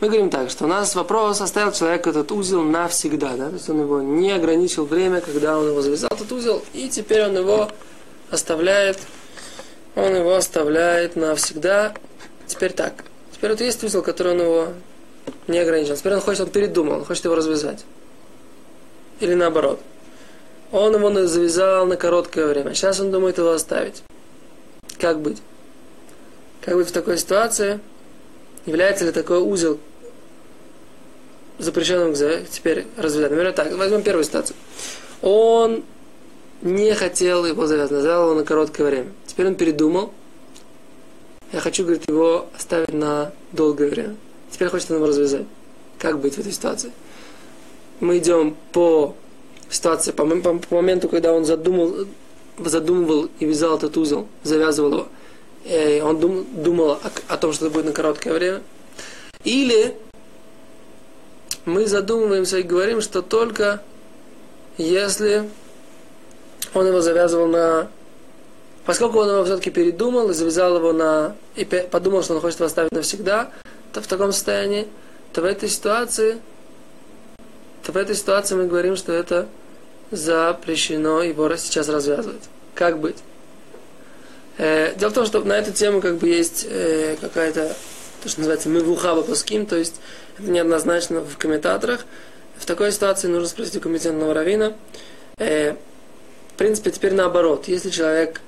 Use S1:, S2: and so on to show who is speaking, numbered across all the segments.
S1: Мы говорим так, что у нас вопрос, оставил человек этот узел навсегда, да, то есть он его не ограничил время, когда он его завязал, этот узел, и теперь он его оставляет, он его оставляет навсегда. Теперь так, теперь вот есть узел, который он его не ограничил, теперь он хочет, он передумал, он хочет его развязать. Или наоборот. Он его завязал на короткое время, сейчас он думает его оставить. Как быть? Как быть в такой ситуации? Является ли такой узел запрещенным теперь развязать? Например, так, возьмем первую ситуацию. Он не хотел его завязать, завязал его на короткое время. Теперь он передумал. Я хочу, говорит, его оставить на долгое время. Теперь хочет его развязать. Как быть в этой ситуации? Мы идем по ситуации, по, по, по моменту, когда он задумал, задумывал и вязал этот узел, завязывал его. И он дум, думал о, о том, что это будет на короткое время. Или мы задумываемся и говорим, что только если он его завязывал на... Поскольку он его все-таки передумал и завязал его на... и подумал, что он хочет его оставить навсегда, то в таком состоянии, то в этой ситуации, то в этой ситуации мы говорим, что это запрещено его сейчас развязывать. Как быть? Э, дело в том, что на эту тему как бы есть э, какая-то, то, что называется мывухаба пуским, то есть это неоднозначно в комментаторах. В такой ситуации нужно спросить у компетентного равина. Э, в принципе, теперь наоборот. Если человек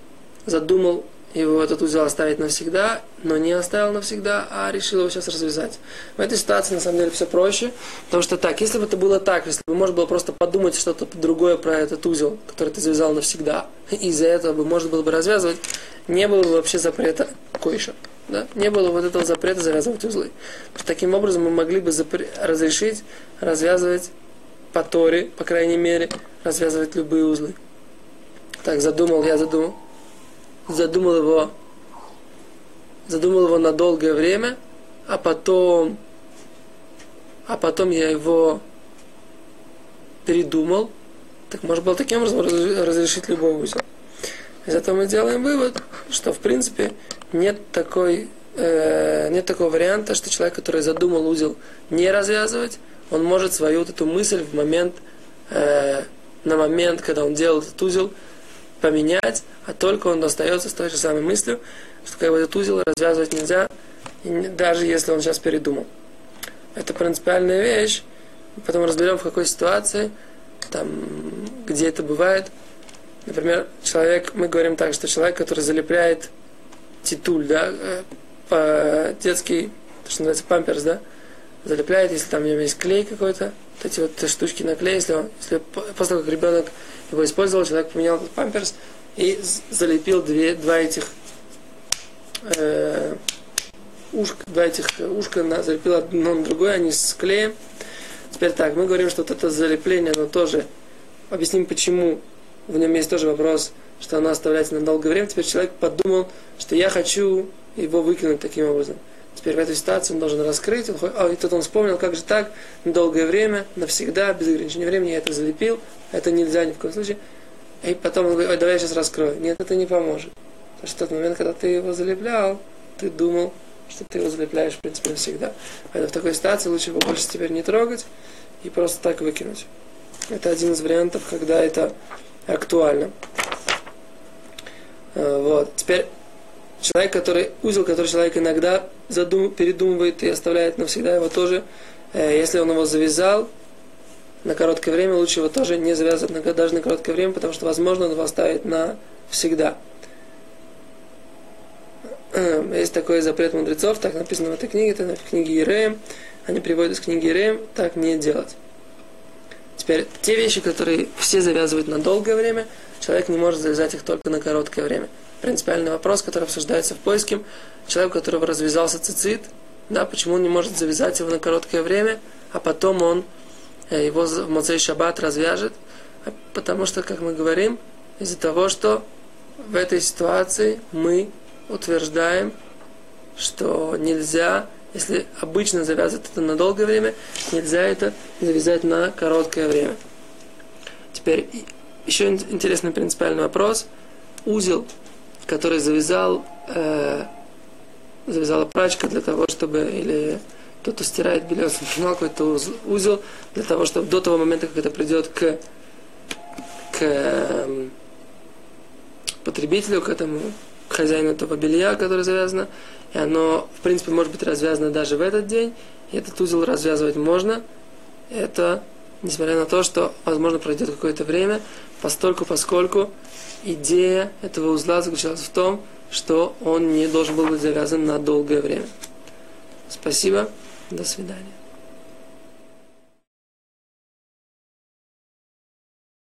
S1: задумал его этот узел оставить навсегда, но не оставил навсегда, а решил его сейчас развязать. В этой ситуации на самом деле все проще, потому что так, если бы это было так, если бы можно было просто подумать что-то другое про этот узел, который ты завязал навсегда, и из-за этого бы можно было бы развязывать, не было бы вообще запрета койша. Да? Не было вот этого запрета завязывать узлы. Таким образом мы могли бы запр... разрешить развязывать по Торе, по крайней мере, развязывать любые узлы. Так, задумал, я задумал. Задумал его, задумал его на долгое время, а потом, а потом я его передумал. Так может было таким образом разрешить любой узел. Из этого мы делаем вывод, что в принципе нет такой э, нет такого варианта, что человек, который задумал узел не развязывать, он может свою вот эту мысль в момент, э, на момент, когда он делал этот узел, поменять, а только он остается с той же самой мыслью, что как бы этот узел развязывать нельзя, даже если он сейчас передумал. Это принципиальная вещь, потом разберем в какой ситуации, там, где это бывает – Например, человек, мы говорим так, что человек, который залепляет титуль, да, э, по детский, то, что называется памперс, да, залепляет, если там у него есть клей какой-то, вот эти вот штучки на клей, если, он, если после того, как ребенок его использовал, человек поменял этот памперс и залепил две, два этих э, ушка, два этих ушка на, залепил одно на другое, они с клеем. Теперь так, мы говорим, что вот это залепление, оно тоже, объясним почему в нем есть тоже вопрос, что оно оставляется на долгое время. Теперь человек подумал, что я хочу его выкинуть таким образом. Теперь в этой ситуации он должен раскрыть. Он, а, и тут он вспомнил, как же так, на долгое время, навсегда, без ограничения времени я это залепил. Это нельзя ни в коем случае. И потом он говорит, ой, давай я сейчас раскрою. Нет, это не поможет. Потому что в тот момент, когда ты его залеплял, ты думал, что ты его залепляешь, в принципе, навсегда. Поэтому в такой ситуации лучше его больше теперь не трогать и просто так выкинуть. Это один из вариантов, когда это актуально. Э, вот. Теперь человек, который, узел, который человек иногда задум, передумывает и оставляет навсегда, его тоже, э, если он его завязал на короткое время, лучше его тоже не завязывать на, даже на короткое время, потому что, возможно, он его оставит на всегда. Э, есть такой запрет мудрецов, так написано в этой книге, это в книге Иреем. Они приводят из книги Иреем, так не делать. Теперь, те вещи, которые все завязывают на долгое время, человек не может завязать их только на короткое время. Принципиальный вопрос, который обсуждается в поиске, человек, у которого развязался цицит, да, почему он не может завязать его на короткое время, а потом он э, его в Моцей Шаббат развяжет, а потому что, как мы говорим, из-за того, что в этой ситуации мы утверждаем, что нельзя если обычно завязывать это на долгое время, нельзя это завязать на короткое время. Теперь еще интересный принципиальный вопрос. Узел, который завязал, э, завязала прачка для того, чтобы, или тот, кто стирает белье, снимал какой-то узел для того, чтобы до того момента, как это придет к, к эм, потребителю, к этому хозяину этого белья, которое завязано, и оно, в принципе, может быть развязано даже в этот день, и этот узел развязывать можно. Это, несмотря на то, что, возможно, пройдет какое-то время, постольку, поскольку идея этого узла заключалась в том, что он не должен был быть завязан на долгое время. Спасибо. До свидания.